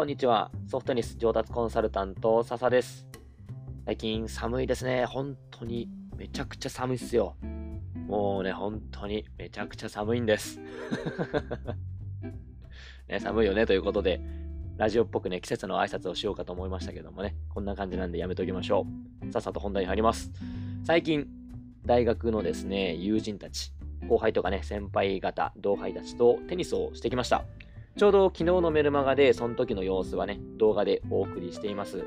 こんにちは。ソフトテニス上達コンサルタント、笹です。最近寒いですね。本当にめちゃくちゃ寒いっすよ。もうね、本当にめちゃくちゃ寒いんです。ね、寒いよねということで、ラジオっぽくね、季節の挨拶をしようかと思いましたけどもね、こんな感じなんでやめときましょう。さっさと本題に入ります。最近、大学のですね、友人たち、後輩とかね、先輩方、同輩たちとテニスをしてきました。ちょうど昨日のメルマガで、その時の様子はね、動画でお送りしています。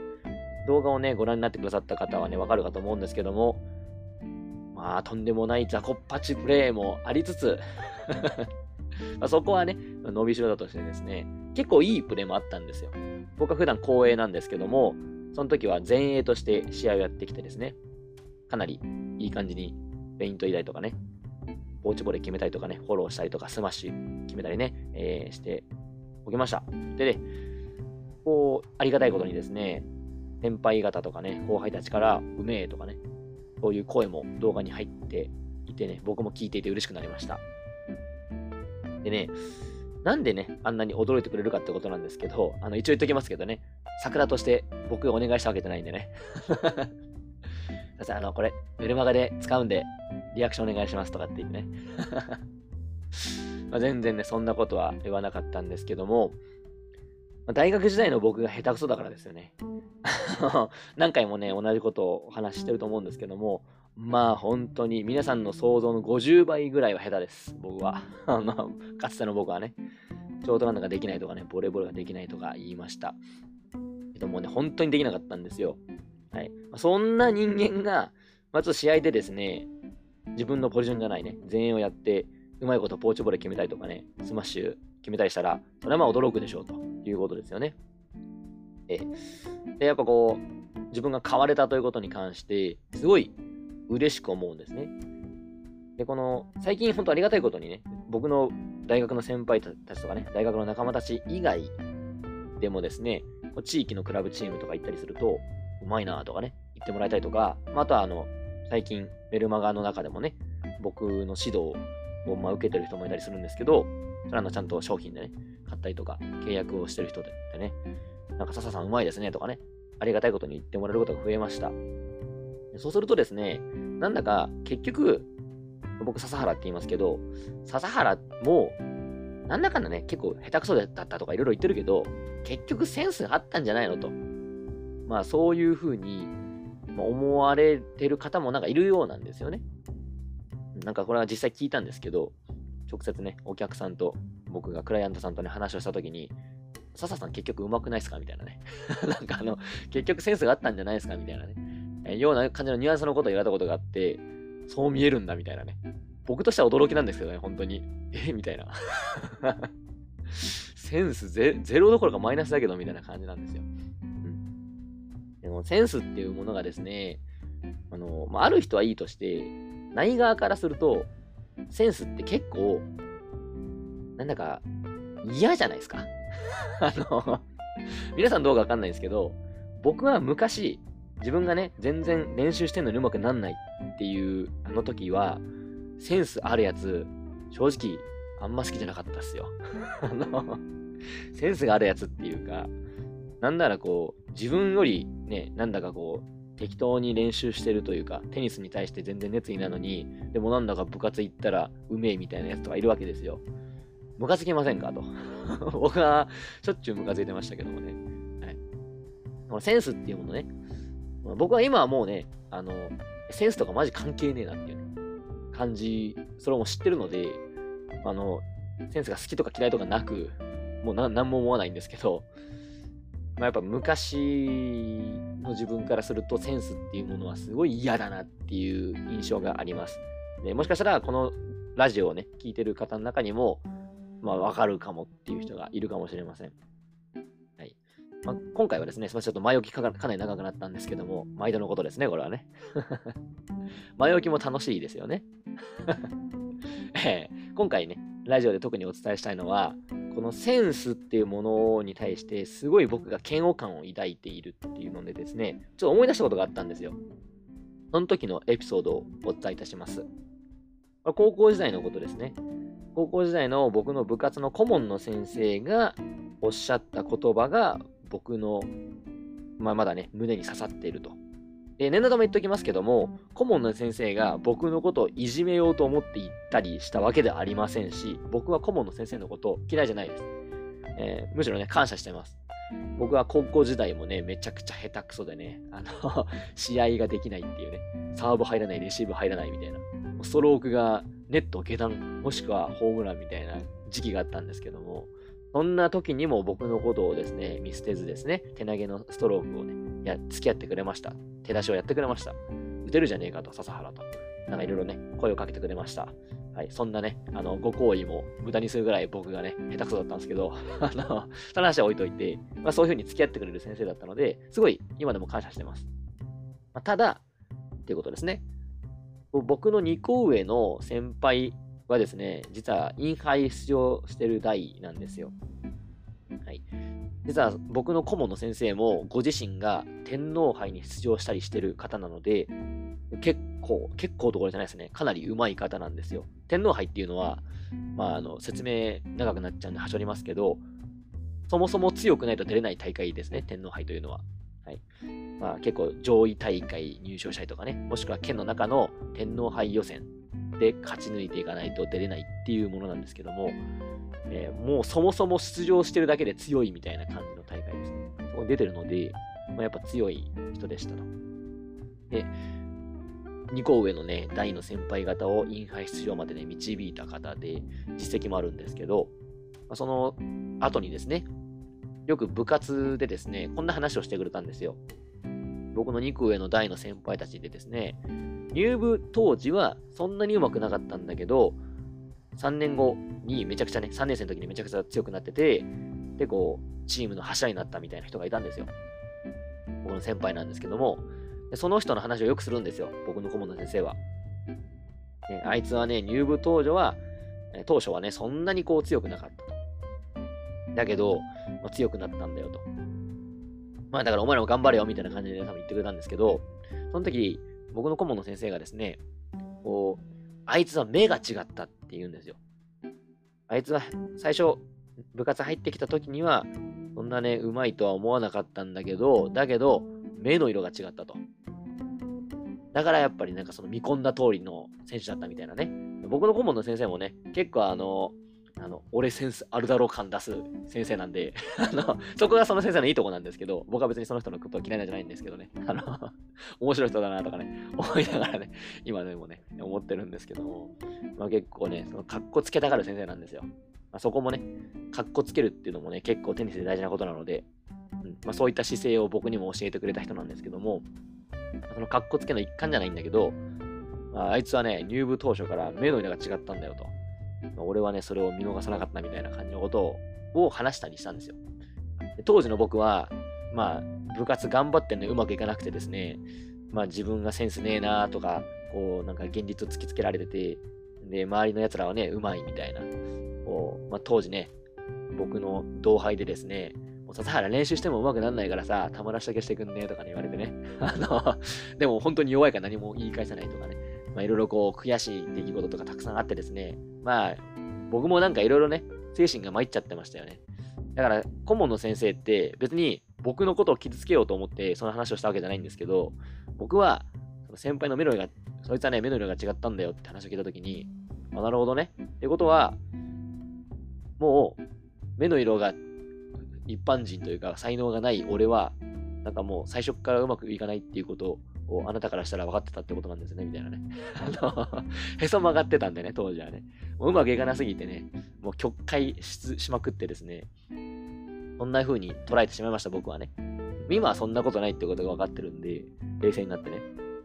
動画をね、ご覧になってくださった方はね、わかるかと思うんですけども、まあ、とんでもない雑魚っぱちプレイもありつつ まそこはね、伸びしろだとしてですね、結構いいプレーもあったんですよ。僕は普段後衛なんですけども、その時は前衛として試合をやってきてですね、かなりいい感じにペイント入れたりとかね、ポーチボレー決めたりとかね、フォローしたりとか、スマッシュ決めたりね、えー、しておきました。でね、こう、ありがたいことにですね、先輩方とかね、後輩たちから、うめえとかね、そういう声も動画に入っていてね、僕も聞いていて嬉しくなりました。でね、なんでね、あんなに驚いてくれるかってことなんですけど、あの、一応言っときますけどね、サクラとして僕がお願いしたわけじゃないんでね。あの、これ、メルマガで使うんで、リアクションお願いしますとかっていうね。まあ全然ね、そんなことは言わなかったんですけども、まあ、大学時代の僕が下手くそだからですよね。何回もね、同じことをお話ししてると思うんですけども、まあ本当に皆さんの想像の50倍ぐらいは下手です、僕は。あの、かつての僕はね、ショートランナーができないとかね、ボレーボールができないとか言いました。けどもね、本当にできなかったんですよ。はい。そんな人間が、まず試合でですね、自分のポジションじゃないね、前衛をやって、うまいことポーチボレー決めたりとかね、スマッシュ決めたりしたら、それはまあ驚くでしょうということですよね。えで、やっぱこう、自分が買われたということに関して、すごい嬉しく思うんですね。で、この、最近本当ありがたいことにね、僕の大学の先輩たちとかね、大学の仲間たち以外でもですね、地域のクラブチームとか行ったりすると、うまいなとかね、言ってもらいたいとか、まあ、あとはあの、最近メルマガの中でもね、僕の指導まあ受けてる人もいたりするんですけど、それはのちゃんと商品でね、買ったりとか、契約をしてる人でね、なんか笹さんうまいですねとかね、ありがたいことに言ってもらえることが増えました。そうするとですね、なんだか結局、僕笹原って言いますけど、笹原も、なんだかんだね、結構下手くそだったとかいろいろ言ってるけど、結局センスがあったんじゃないのと。まあそういうふうに思われてる方もなんかいるようなんですよね。なんかこれは実際聞いたんですけど、直接ね、お客さんと僕がクライアントさんとね、話をしたときに、笹さん結局上手くないっすかみたいなね。なんかあの、結局センスがあったんじゃないですかみたいなね。えような感じのニュアンスのことを言われたことがあって、そう見えるんだみたいなね。僕としては驚きなんですけどね、本当に。えみたいな。センスゼゼロどころかマイナスだけどみたいな感じなんですよ。うんでもセンスっていうものがですね、あの、まあ、ある人はいいとして、ない側からすると、センスって結構、なんだか嫌じゃないですか。あの、皆さんどうかわかんないですけど、僕は昔、自分がね、全然練習してんのにうまくなんないっていうあの時は、センスあるやつ、正直、あんま好きじゃなかったっすよ。あの、センスがあるやつっていうか、なんならこう、自分よりね、なんだかこう、適当に練習してるというか、テニスに対して全然熱意なのに、でもなんだか部活行ったらうめえみたいなやつとかいるわけですよ。ムカつきませんか？と。僕はしょっちゅうムカついてましたけどもね。はい。このセンスっていうものね、僕は今はもうね、あの、センスとかマジ関係ねえなっていう、感じ、それも知ってるので、あの、センスが好きとか嫌いとかなく、もう何も思わないんですけど、まあ、やっぱ昔の自分からするとセンスっていうものはすごい嫌だなっていう印象があります。でもしかしたらこのラジオをね、聞いてる方の中にも、まあわかるかもっていう人がいるかもしれません。はい。まあ、今回はですね、すみません、ちょっと前置きかなり長くなったんですけども、毎度のことですね、これはね。前置きも楽しいですよね。えー、今回ね、ラジオで特にお伝えしたいのは、このセンスっていうものに対してすごい僕が嫌悪感を抱いているっていうのでですね、ちょっと思い出したことがあったんですよ。その時のエピソードをお伝えいたします。高校時代のことですね。高校時代の僕の部活の顧問の先生が、おっしゃった言葉が僕の、まあ、まだね、胸に刺さっていると。で、念のため言っておきますけども、顧問の先生が僕のことをいじめようと思って言ったりしたわけではありませんし、僕は顧問の先生のことを嫌いじゃないです。えー、むしろね、感謝してます。僕は高校時代もね、めちゃくちゃ下手くそでね、あの 試合ができないっていうね、サーブ入らない、レシーブ入らないみたいな、ストロークがネット下段、もしくはホームランみたいな時期があったんですけども、そんな時にも僕のことをですね、見捨てずですね、手投げのストロークをね、いや、付き合ってくれました。手出しをやってくれました。打てるじゃねえかと、笹原と。なんかいろいろね、声をかけてくれました。はい、そんなね、あの、ご好意も無駄にするぐらい僕がね、下手くそだったんですけど、あの、その話は置いといて、まあそういう風に付き合ってくれる先生だったので、すごい今でも感謝してます。まあ、ただ、っていうことですね。僕の2個上の先輩はですね、実はインハイ出場してる代なんですよ。はい。実は僕の顧問の先生もご自身が天皇杯に出場したりしてる方なので、結構、結構ところじゃないですね。かなり上手い方なんですよ。天皇杯っていうのは、まあ、あの、説明長くなっちゃうんではしょりますけど、そもそも強くないと出れない大会ですね、天皇杯というのは。はい。まあ、結構上位大会入賞したりとかね、もしくは県の中の天皇杯予選で勝ち抜いていかないと出れないっていうものなんですけども、えー、もうそもそも出場してるだけで強いみたいな感じの大会ですね。そこに出てるので、まあ、やっぱ強い人でしたと。で、2個上のね、大の先輩方をインハイ出場までね、導いた方で、実績もあるんですけど、まあ、その後にですね、よく部活でですね、こんな話をしてくれたんですよ。僕の2個上の大の先輩たちでですね、入部当時はそんなにうまくなかったんだけど、3年後にめちゃくちゃね、3年生の時にめちゃくちゃ強くなってて、で、こう、チームの柱になったみたいな人がいたんですよ。僕の先輩なんですけども、でその人の話をよくするんですよ。僕の顧問の先生は。ね、あいつはね、入部当初は、当初はね、そんなにこう強くなかったと。だけど、まあ、強くなったんだよと。まあだからお前らも頑張れよみたいな感じで多分言ってくれたんですけど、その時、僕の顧問の先生がですね、こう、あいつは目が違ったって言うんですよ。あいつは最初、部活入ってきた時には、そんなね、うまいとは思わなかったんだけど、だけど、目の色が違ったと。だからやっぱりなんかその見込んだ通りの選手だったみたいなね。僕の顧問の先生もね、結構あの、あの、俺センスあるだろう感出す先生なんで、あの、そこがその先生のいいとこなんですけど、僕は別にその人のこと嫌いなんじゃないんですけどね、あの、面白い人だなとかね、思いながらね、今でもね、思ってるんですけども、まあ結構ね、その、かっこつけたがる先生なんですよ。まあ、そこもね、かっこつけるっていうのもね、結構テニスで大事なことなので、うんまあ、そういった姿勢を僕にも教えてくれた人なんですけども、そのかっこつけの一環じゃないんだけど、ま、あいつはね、入部当初から目の色が違ったんだよと。ま俺はね、それを見逃さなかったみたいな感じのことを話したりしたんですよ。当時の僕は、まあ、部活頑張ってんのにうまくいかなくてですね、まあ自分がセンスねえなとか、こう、なんか現実を突きつけられてて、で、周りの奴らはね、うまいみたいな。こうまあ、当時ね、僕の同輩でですね、笹原練習しても上手くなんないからさ、たまらしだけしてくんねとかね言われてね。あの、でも本当に弱いから何も言い返せないとかね。まあいろいろこう悔しい出来事とかたくさんあってですね。まあ僕もなんかいろいろね、精神が参っちゃってましたよね。だから、顧問の先生って別に僕のことを傷つけようと思ってその話をしたわけじゃないんですけど、僕は先輩の目の色が、そいつはね、目の色が違ったんだよって話を聞いたときに、あ、なるほどね。ってことは、もう、目の色が一般人というか才能がない俺は、なんかもう最初からうまくいかないっていうことをあなたからしたら分かってたってことなんですね、みたいなね。あの、へそ曲がってたんでね、当時はね。もううまくいかなすぎてね、もう曲解しまくってですね、そんな風に捉えてしまいました、僕はね。今はそんなことないってことが分かってるんで、冷静になってね。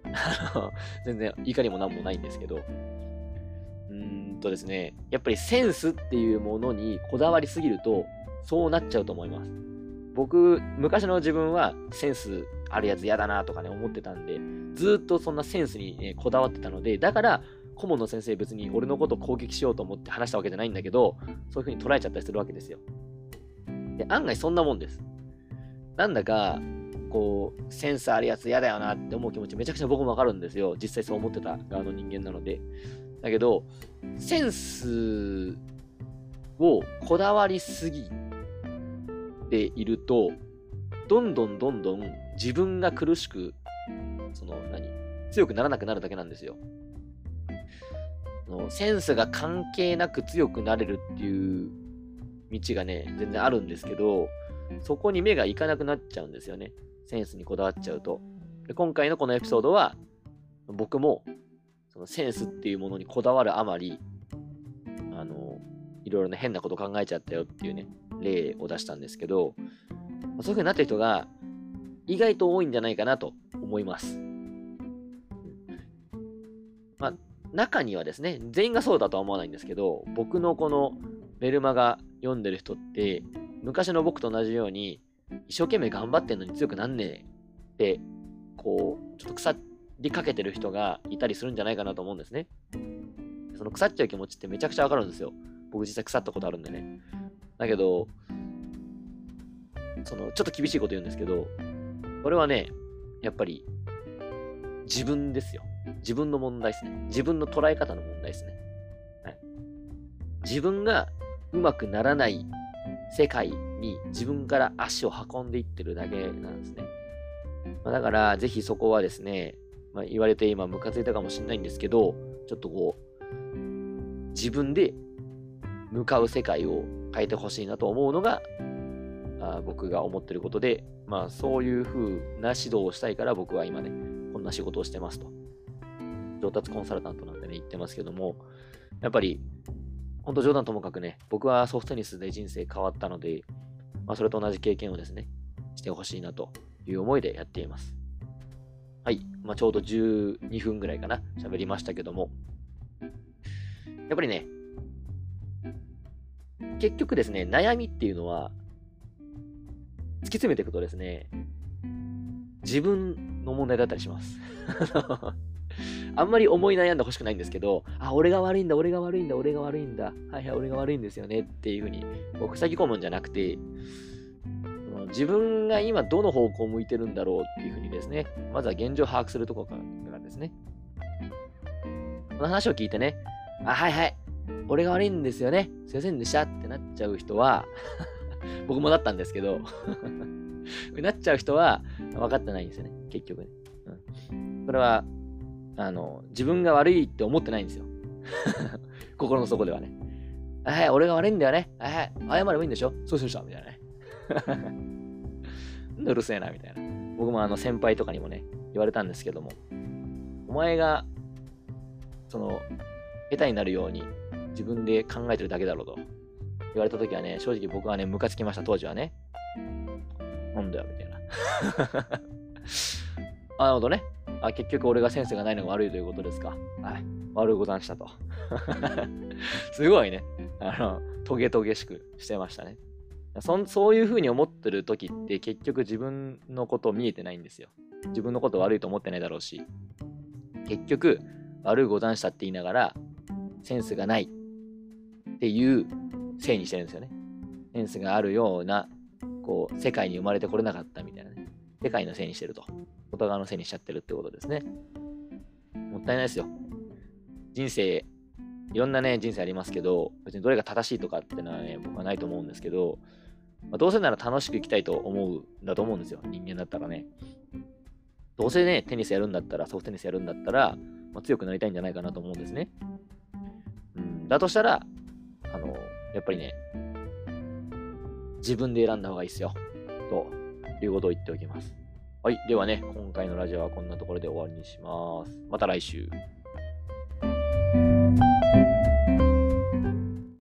全然怒りも何もないんですけど、うーんとですね、やっぱりセンスっていうものにこだわりすぎると、そうなっちゃうと思います。僕、昔の自分はセンスあるやつ嫌だなとかね、思ってたんで、ずっとそんなセンスに、ね、こだわってたので、だから、顧問の先生別に俺のこと攻撃しようと思って話したわけじゃないんだけど、そういう風に捉えちゃったりするわけですよ。で、案外そんなもんです。なんだか、こう、センスあるやつ嫌だよなって思う気持ちめちゃくちゃ僕もわかるんですよ。実際そう思ってた側の人間なので。だけど、センスをこだわりすぎていると、どんどんどんどん自分が苦しく、その何、強くならなくなるだけなんですよ。のセンスが関係なく強くなれるっていう道がね、全然あるんですけど、そこに目がいかなくなっちゃうんですよね。センスにこだわっちゃうと。で今回のこのエピソードは、僕もそのセンスっていうものにこだわるあまり、あの、いろいろね、変なこと考えちゃったよっていうね、例を出したんですけど、そういう風になった人が意外と多いんじゃないかなと思います。まあ、中にはですね、全員がそうだとは思わないんですけど、僕のこのメルマガ読んでる人って、昔の僕と同じように、一生懸命頑張ってんのに強くなんねえって、こう、ちょっと腐りかけてる人がいたりするんじゃないかなと思うんですね。その腐っちゃう気持ちってめちゃくちゃわかるんですよ。僕実際腐ったことあるんでね。だけど、その、ちょっと厳しいこと言うんですけど、これはね、やっぱり、自分ですよ。自分の問題ですね。自分の捉え方の問題ですね。はい、自分がうまくならない世界に自分から足を運んでいってるだけなんですね。まあ、だから、ぜひそこはですね、まあ、言われて今ムカついたかもしれないんですけど、ちょっとこう、自分で向かう世界を変えてほしいなと思うのが、僕が思ってることで、まあそういう風な指導をしたいから僕は今ね、こんな仕事をしてますと。上達コンサルタントなんでね、言ってますけども、やっぱり、本当冗談ともかくね、僕はソフトテニスで人生変わったので、まあ、それと同じ経験をですね、してほしいなという思いでやっています。はい。まあ、ちょうど12分ぐらいかな、喋りましたけども、やっぱりね、結局ですね、悩みっていうのは、突き詰めていくとですね、自分の問題だったりします。あんまり思い悩んでほしくないんですけど、あ、俺が悪いんだ、俺が悪いんだ、俺が悪いんだ、はいはい、俺が悪いんですよねっていうふうに、こう塞ぎ込むんじゃなくて、自分が今どの方向を向いてるんだろうっていうふうにですね、まずは現状を把握するところからですね。この話を聞いてね、あ、はいはい、俺が悪いんですよね、すいませんでしたってなっちゃう人は僕もなったんですけどなっちゃう人は分かってないんですよね、結局ね。うん、それはあの、自分が悪いって思ってないんですよ。心の底ではね。はい、俺が悪いんだよね。はい、謝ればいいんでしょ？そうしました。みたいなね。うるせえな、みたいな。僕もあの先輩とかにもね、言われたんですけども、お前が、その、下手になるように自分で考えてるだけだろうと言われた時はね、正直僕はね、ムカつきました、当時はね。なんだよ、みたいな。あなるほどね。あ結局俺がセンスがないのが悪いということですか。はい。悪うござんしたと。すごいね。あの、トゲトゲしくしてましたね。そそういうふうに思ってる時って結局自分のこと見えてないんですよ。自分のこと悪いと思ってないだろうし。結局、悪うござんしたって言いながら、センスがないっていうせいにしてるんですよね。センスがあるような、こう、世界に生まれてこれなかったみたいなね。世界のせいにしてると。外側のせいにしちゃってるってことですね。もったいないですよ。人生、いろんなね、人生ありますけど、別にどれが正しいとかってのはね、僕はないと思うんですけど、まあ、どうせなら楽しく生きたいと思うんだと思うんですよ。人間だったらね。どうせね、テニスやるんだったら、ソフトテニスやるんだったら、まあ、強くなりたいんじゃないかなと思うんですね。うん、だとしたら、やっぱりね、自分で選んだ方がいいですよ。ということを言っておきます。はい。ではね、今回のラジオはこんなところで終わりにします。また来週。